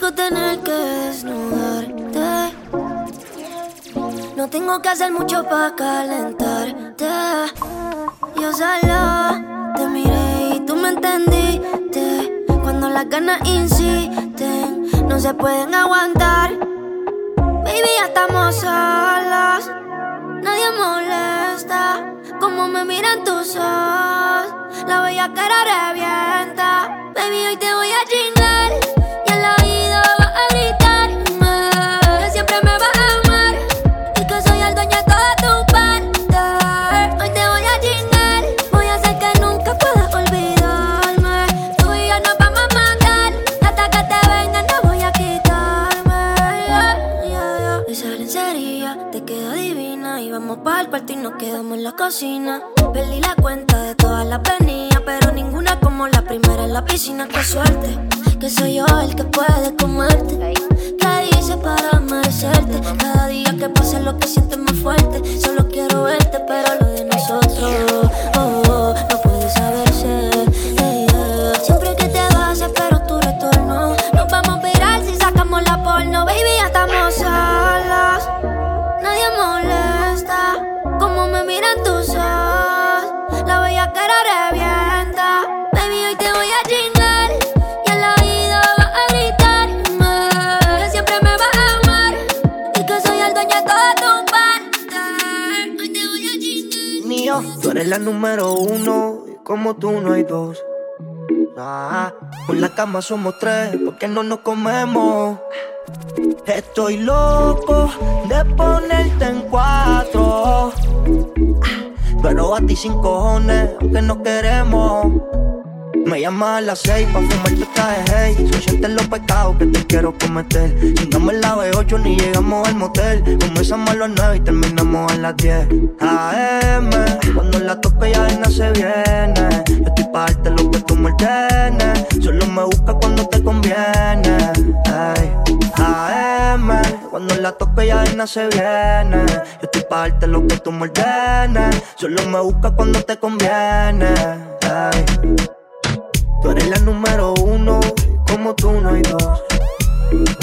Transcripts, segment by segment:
rico tener que desnudarte. No tengo que hacer mucho para calentarte. Yo solo te miré y tú me entendiste. Cuando las ganas insisten, no se pueden aguantar. Baby, ya estamos solos. Nadie molesta. Como me miran tus ojos. La bella cara revienta. Baby, hoy te voy a chingar. Cocina. Perdí la cuenta de todas las venidas, pero ninguna como la primera en la piscina. Qué suerte, que soy yo el que puede comerte. ¿Qué hice para merecerte? Cada día que pase lo que sientes más fuerte. Solo quiero verte, pero lo de nosotros oh, oh, no la número uno. Y como tú no hay dos. Ah, por la cama somos tres, porque no nos comemos. Estoy loco de ponerte en cuatro. Pero a ti sin cojones, aunque no queremos. Me llamas a las seis pa' fumar tu traje, hey. Son los pecados que te quiero cometer. Chingamos la B8 ni llegamos al motel. Comenzamos a las nueve y terminamos a las 10 AM, cuando la toque ya no se viene. Yo estoy pa' darte lo que tú me Solo me busca cuando te conviene, hey AM, cuando la toque ya no se viene. Yo estoy pa' darte lo que tú me ordenes. Solo me busca cuando te conviene, Tú eres la número uno, como tú no hay dos.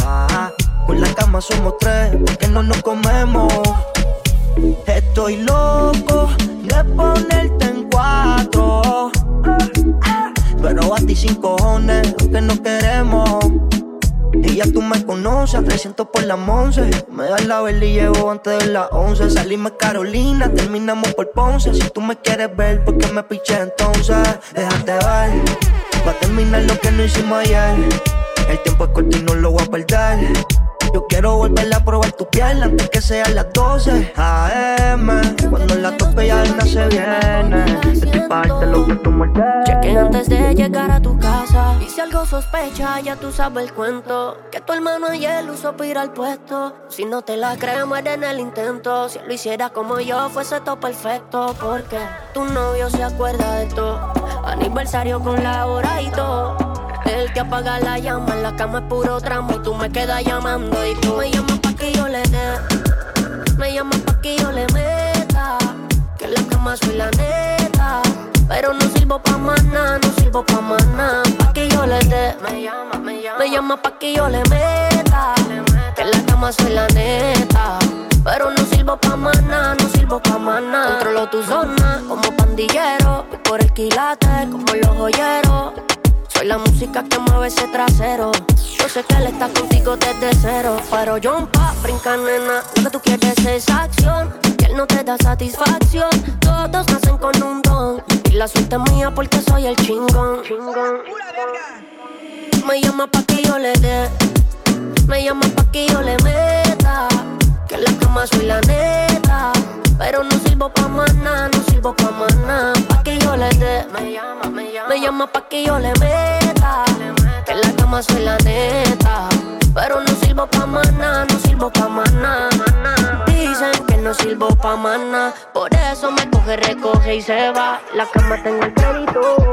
Ah, con la cama somos tres, porque no nos comemos. Estoy loco de ponerte en cuatro. Pero a ti sin cojones, aunque no queremos. Y ya tú me conoces, 300 por la once. Me das la vela y llevo antes de las 11. Salimos Carolina, terminamos por Ponce. Si tú me quieres ver, ¿por qué me piché entonces? Déjate ver, va a terminar lo que no hicimos ayer. El tiempo es corto y no lo voy a perder. Yo quiero volver a probar tu piel antes que sean las 12 AM. Cuando la tope ya no se viene. Estoy parte lo que tú muerdes. Cheque antes de llegar a tu casa. Y si algo sospecha, ya tú sabes el cuento. Que tu hermano ayer usó para ir al puesto. Si no te la crees, muere en el intento. Si lo hicieras como yo, fuese todo perfecto. Porque tu novio se acuerda de todo. Aniversario con la hora y todo. El que apaga la llama en la cama es puro tramo y tú me quedas llamando y tú me llamas pa' que yo le dé. Me llamas pa' que yo le meta. Que en la cama soy la neta. Pero no sirvo pa' nada, no sirvo pa' nada. Pa' que yo le dé. Me llama, me llama. Me llama pa' que yo le meta. Que en la cama soy la neta. Pero no sirvo pa' nada, no sirvo pa' nada. Controlo tu zona como pandillero. Voy por el quilate como los joyeros. Soy la música que mueve ese trasero. Yo sé que él está contigo desde cero. Pero yo pa' brinca, nena. Lo que tú quieres es acción. Y él no te da satisfacción. Todos nacen con un don. Y la suerte es mía porque soy el chingón. Me llama pa' que yo le dé. Me llama pa' que yo le meta. Que la cama soy la neta. Pero no sirvo pa' nada, no sirvo pa' nada. Pa' que yo le dé. Me llama, me llama. Me llama pa' que yo le meta. Que en la cama soy la neta. Pero no sirvo pa' nada, no sirvo pa' nada. Dicen que no sirvo pa' nada. Por eso me coge, recoge y se va. La cama tengo el crédito.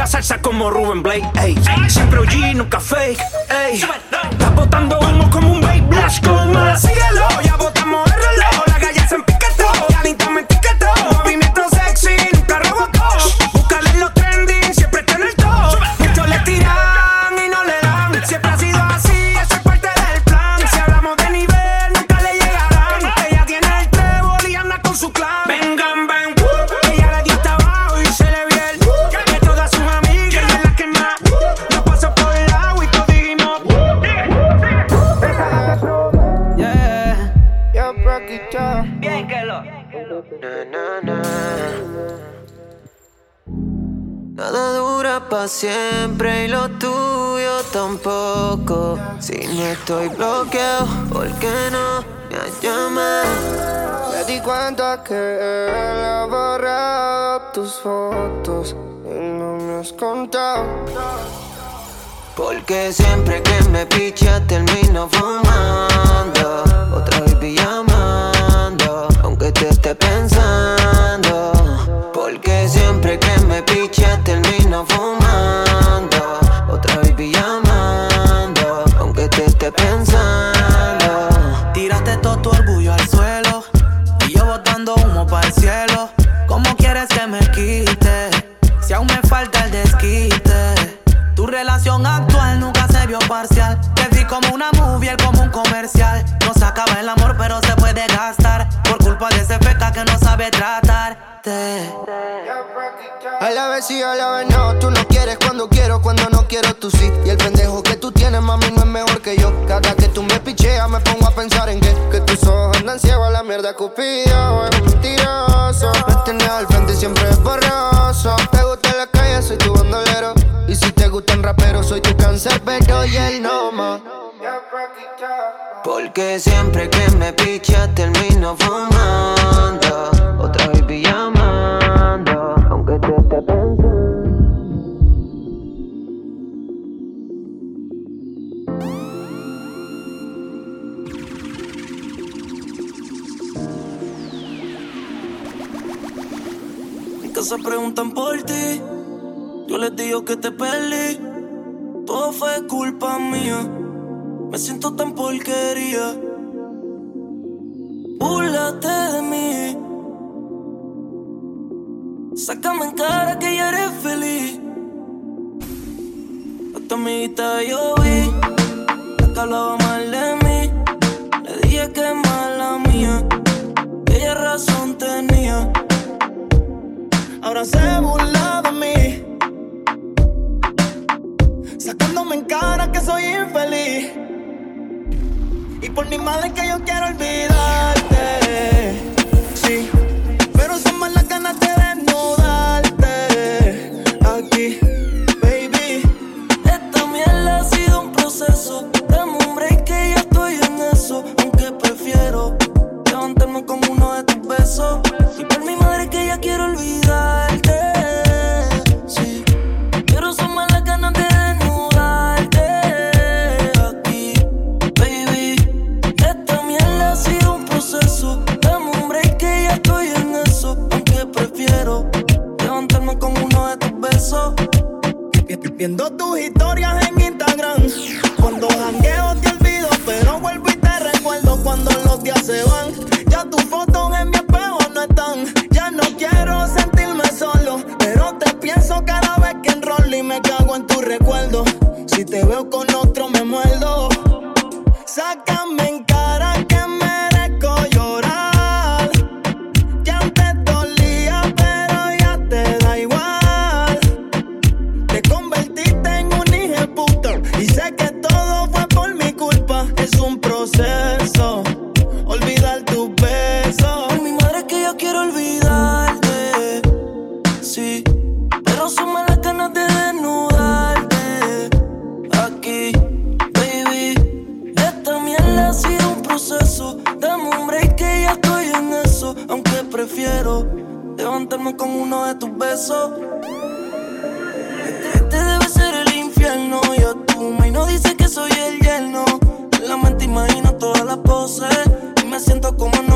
La salsa como Ruben Blake. Ey. Siempre OG, nunca fake. Ey. Está botando humo como un babe. Blast con más. Síguelo, ya Nada dura para siempre y lo tuyo tampoco. Si no estoy bloqueado, ¿por qué no me has llamado? Me di cuenta que él ha borrado tus fotos y no me has contado. Porque siempre que me picha termino fumando Otra vez llamando Aunque te esté pensando Porque siempre que me picha termino fumando Otra vez llamando Aunque te esté pensando Tiraste todo tu orgullo al suelo. Y yo botando humo para el cielo. ¿Cómo quieres que me quite? Si aún me falta el desquite. Tu relación actual nunca se vio parcial. Te vi como una movie, como un comercial. No se acaba el amor, pero se puede gastar. Por culpa de ese feca que no sabe tratarte. A la vez sí, a la vez no. Tú no quieres cuando quiero, cuando no quiero tú sí. Y el pendejo que tú tienes, mami, no es mejor que yo. Cada que tú me picheas, me pongo a pensar en que, que tus ojos andan ciegos a la mierda cupido. Es mentiroso. Me tienes al frente y siempre es borroso. Te gusta la calle, soy tu bandolero. Y si te gustan raperos, soy tu cáncer, pero y el no. Porque siempre que me picha termino fumando Otra vez En casa preguntan por ti. Yo les digo que te perdí. Todo fue culpa mía. Me siento tan porquería. Búrlate de mí. Sácame en cara que ya eres feliz. A tu amiguita yo vi. La que hablaba mal de Ahora se burla de mí. Sacándome en cara que soy infeliz. Y por mi madre que yo quiero olvidarte. Sí.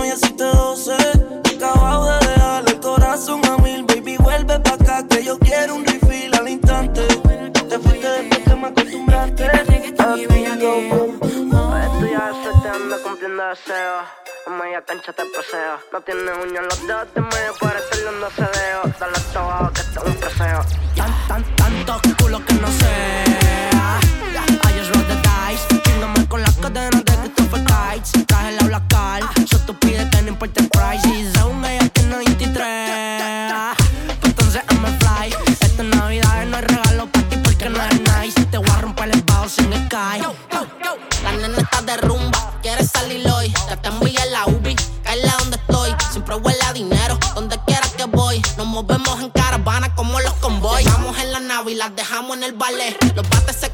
y así te doce. Acabado de dejarle el corazón a mil, baby, vuelve pa' acá que yo quiero un refill al instante. Te fuiste después que me acostumbraste. Estoy cumpliendo deseos. A media cancha te paseo. No tienes uñas los dedos, te medio para hacerle un dedo. movemos en caravana como los convoys. Vamos en la nave y las dejamos en el ballet. Los bates se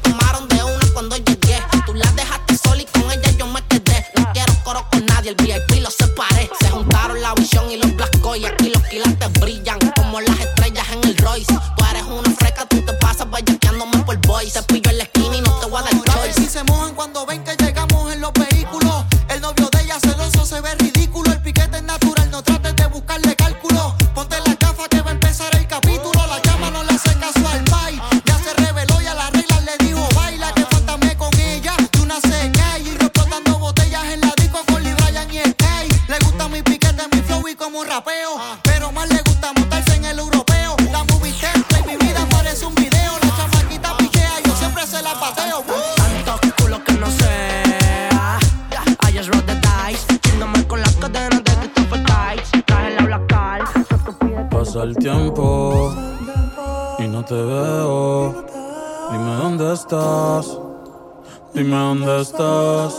dónde estás.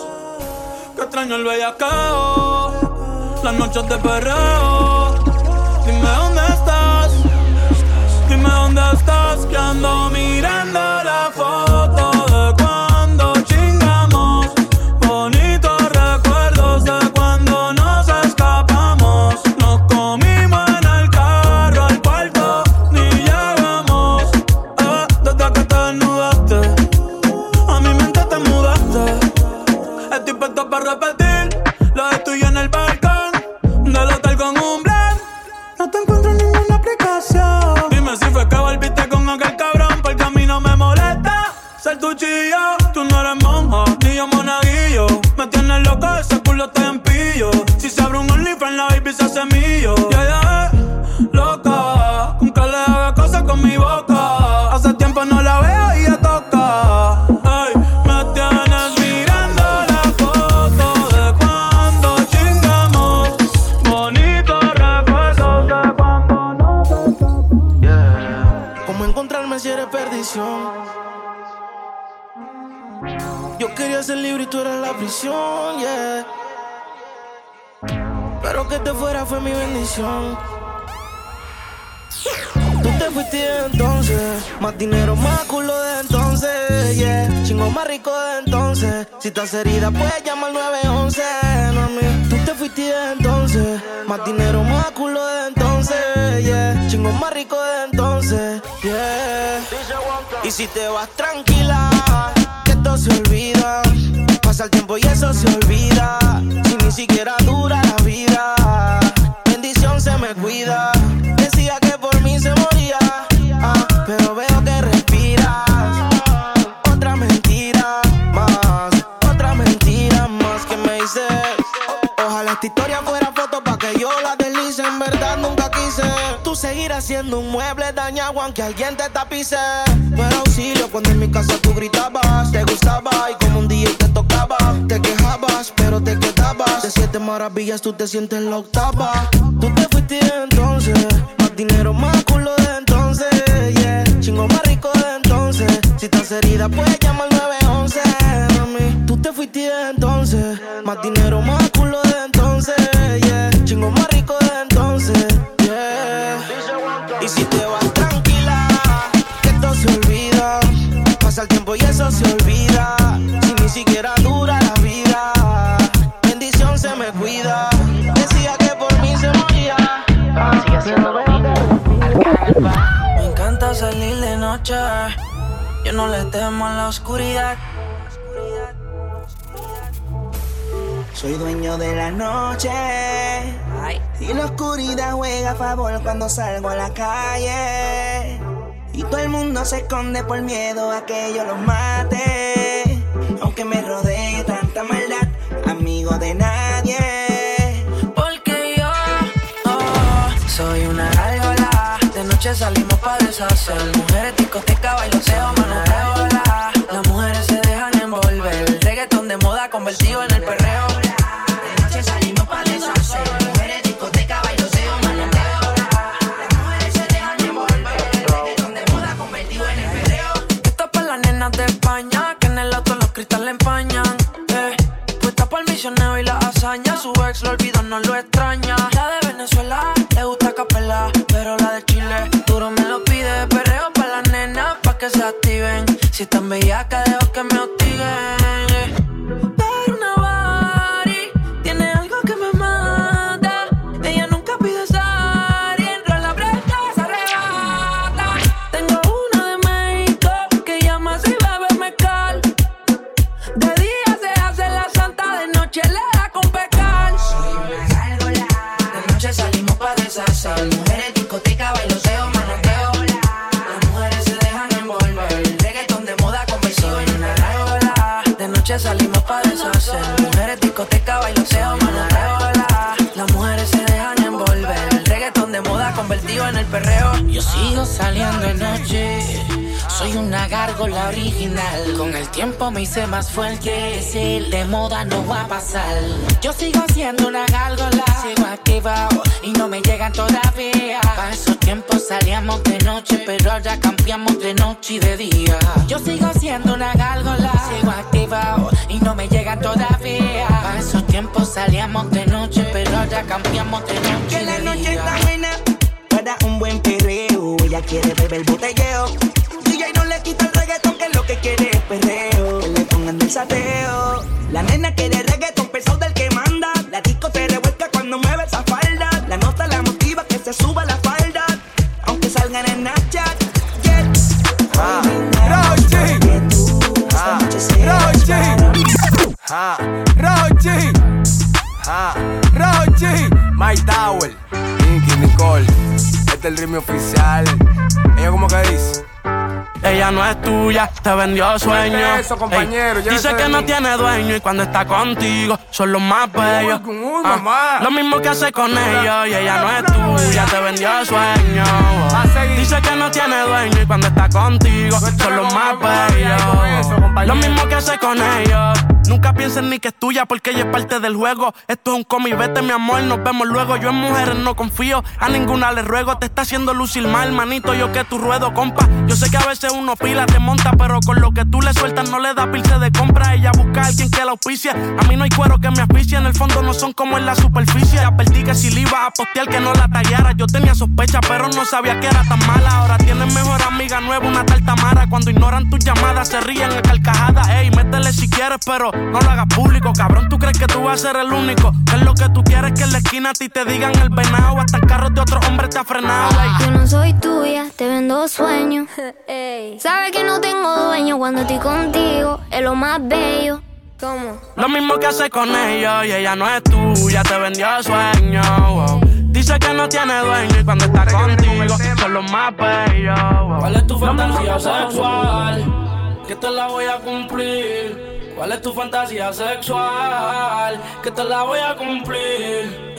Que extraño el bellacao, las noches de perreo. Dime fuera fue mi bendición. Tú te fuiste de entonces, más dinero, más culo de entonces, yeah. Chingo más rico de entonces. Si estás herida, pues llama al 911, mami. Tú te fuiste de entonces, más dinero, más culo de entonces, yeah. Chingo más rico de entonces, yeah. Y si te vas tranquila, que esto se olvida. Pasa el tiempo y eso se olvida. Si ni siquiera seguir haciendo un mueble dañado aunque alguien te tapice. No era auxilio cuando en mi casa tú gritabas, te gustaba y como un día te tocaba, te quejabas, pero te quedabas. De siete maravillas tú te sientes en la octava. Tú te fuiste de entonces, más dinero, más culo de entonces, yeah. Chingo más rico de entonces. Si estás herida, puedes llamar 911, mami. Tú te fuiste de entonces, más dinero, más culo Yo no le temo a la oscuridad. Soy dueño de la noche. Y la oscuridad juega a favor cuando salgo a la calle. Y todo el mundo se esconde por miedo a que yo los mate. Aunque me rodee tanta maldad, amigo de nadie. Porque yo oh, soy una noche salimos pa' deshacer. Mujeres, discoteca, bailoteo, manoteo, la. Las mujeres se dejan envolver. Reggaetón de moda convertido en el perreo. De noche salimos pa' deshacer. Mujeres, discoteca, bailoteo, manoteo, la. Las mujeres se dejan envolver. Reggaetón de moda convertido en el perreo. Esto es para las nenas de España, que en el auto los cristales empañan. Eh. Puesta para el misionero y la hazaña. Su ex lo olvidó, no lo extraña. Si están bellacas, dejo que me hostiguen. Pero una body tiene algo que me mata. Ella nunca pide entra en la brecha, se arrebata. Tengo una de México que llama si bebe mezcal. De día se hace la santa, de noche le da con pecar. Soy una gárgola. De noche salimos pa' deshacer. Mujeres, discoteca, bailoteo, salimos pa' deshacer. Mujeres, discoteca, bailoteo, manoteo. Las mujeres se dejan envolver. Reggaetón de moda convertido en el perreo. Yo sigo saliendo de noche. Soy una gárgola original. Con el tiempo me hice más fuerte. Si de moda no va a pasar. Yo sigo siendo una gárgola. Sigo activado y no me llegan todavía. Para esos tiempos salíamos de noche, pero ahora cambiamos de noche y de día. Yo sigo siendo una gárgola. Sigo activado y no me llegan todavía. Para esos tiempos salíamos de noche, pero ahora cambiamos de noche Que y la de noche día. está buena para un buen perreo. Ella quiere beber botelleo. Le quita el reggaetón, que lo que quiere es perreo. Que le pongan el sateo. La nena quiere reggaetón pesado del que manda. La disco se revuelca cuando mueve esa falda. La nota la motiva que se suba la falda. Aunque salgan en Snapchat. Yeah. Ah, se Rochi. Ah, Rochi. Ah, Rochi. My Tower. Nicky Nicole. Este es el ritmo oficial. Ella como que dice. Ella no es tuya, te vendió sueño. eso, compañero? Ey, Llévese dice que no tiene dueño y cuando está contigo son los más bellos. Ah, lo mismo que hace con ellos y ella no es tuya, te vendió sueño. Dice que no tiene dueño y cuando está contigo son los más bellos. Lo mismo que hace con ellos. Nunca pienses ni que es tuya porque ella es parte del juego. Esto es un cómic, vete mi amor, nos vemos luego. Yo en mujeres no confío, a ninguna le ruego. Te está haciendo lucir mal, manito, yo que tu ruedo, compa. Yo sé que a veces uno pila, te monta, pero con lo que tú le sueltas no le da pilce de compra. Ella busca a alguien que la auspicia. A mí no hay cuero que me asfixie, en el fondo no son como en la superficie. Advertí que si le iba a postear que no la tallara. Yo tenía sospecha, pero no sabía que era tan mala. Ahora tienes mejor amiga nueva, una tal Tamara. Cuando ignoran tus llamadas, se ríen a carcajadas. Ey, métele si quieres, pero no lo hagas público. Cabrón, tú crees que tú vas a ser el único. Que es lo que tú quieres que en la esquina a ti te digan el venado. Hasta el carro de otro hombre te ha frenado. ey. Yo no soy tuya, te vendo sueños. Sabes que no tengo dueño cuando estoy contigo, es lo más bello. ¿Cómo? Lo mismo que hace con ellos y ella no es tuya, te vendió sueño. wow. Dice que no tiene dueño y cuando está contigo son los más bellos. ¿Cuál es tu fantasía sexual? Que te la voy a cumplir. ¿Cuál es tu fantasía sexual? Que te la voy a cumplir.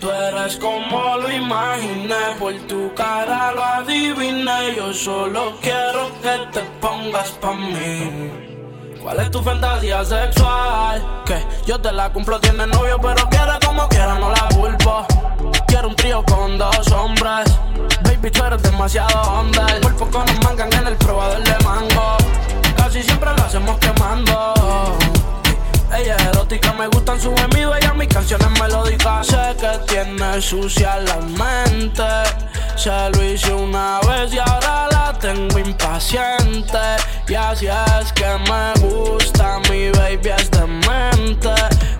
Tú eres como lo imaginé, por tu cara lo adiviné. Yo solo quiero que te pongas pa' mí. ¿Cuál es tu fantasía sexual? Que yo te la cumplo, tienes novio, pero quiere como quiera, no la culpo. Quiero un trío con dos hombres. Baby, tú eres demasiado onda. Por poco nos mangan en el probador de mango. Casi siempre lo hacemos quemando. Ella es erótica, me gustan sus gemidos, ella mis canciones melódicas. Sé que tiene sucia la mente. Se lo hice una vez y ahora la tengo impaciente. Y así es que me gusta, mi baby es demente.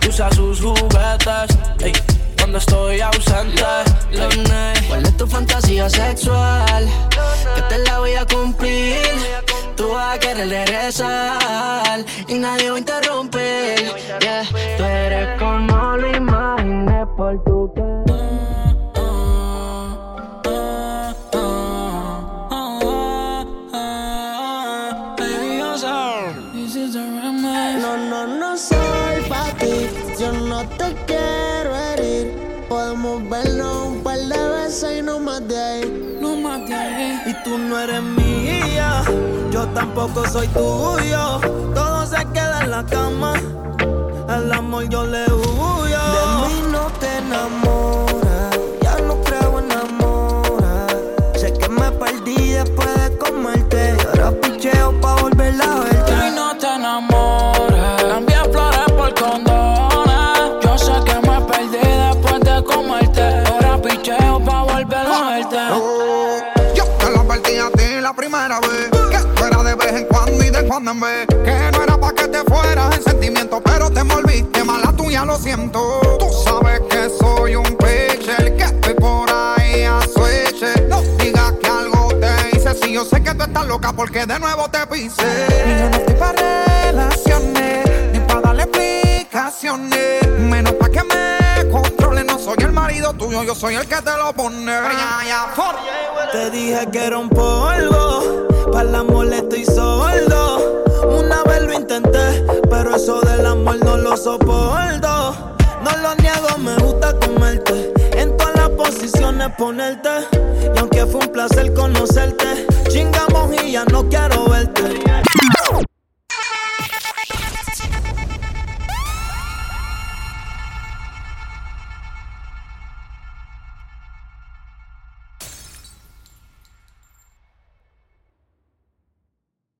Usa sus juguetes, ey, cuando estoy ausente. ey. ¿Cuál es tu fantasía sexual? Que te la voy a cumplir. Tú vas a querer regresar y nadie va a tampoco soy tuyo. Todo se queda en la cama, el amor yo le huyo. Que no era pa' que te fueras en sentimiento Pero te envolviste mala tuya, lo siento. Tú sabes que soy un pitcher Que estoy por ahí a switch No digas que algo te hice Si yo sé que tú estás loca porque de nuevo te pisé Y yo no estoy pa' relaciones Ni pa' darle explicaciones. Menos pa' que me controle No soy el marido tuyo, yo soy el que te lo pone. Te dije que era un polvo, para el amor estoy sordo. Lo intenté, pero eso del amor no lo soporto. No lo niego, me gusta comerte. En todas las posiciones ponerte. Y aunque fue un placer conocerte, chingamos y ya no quiero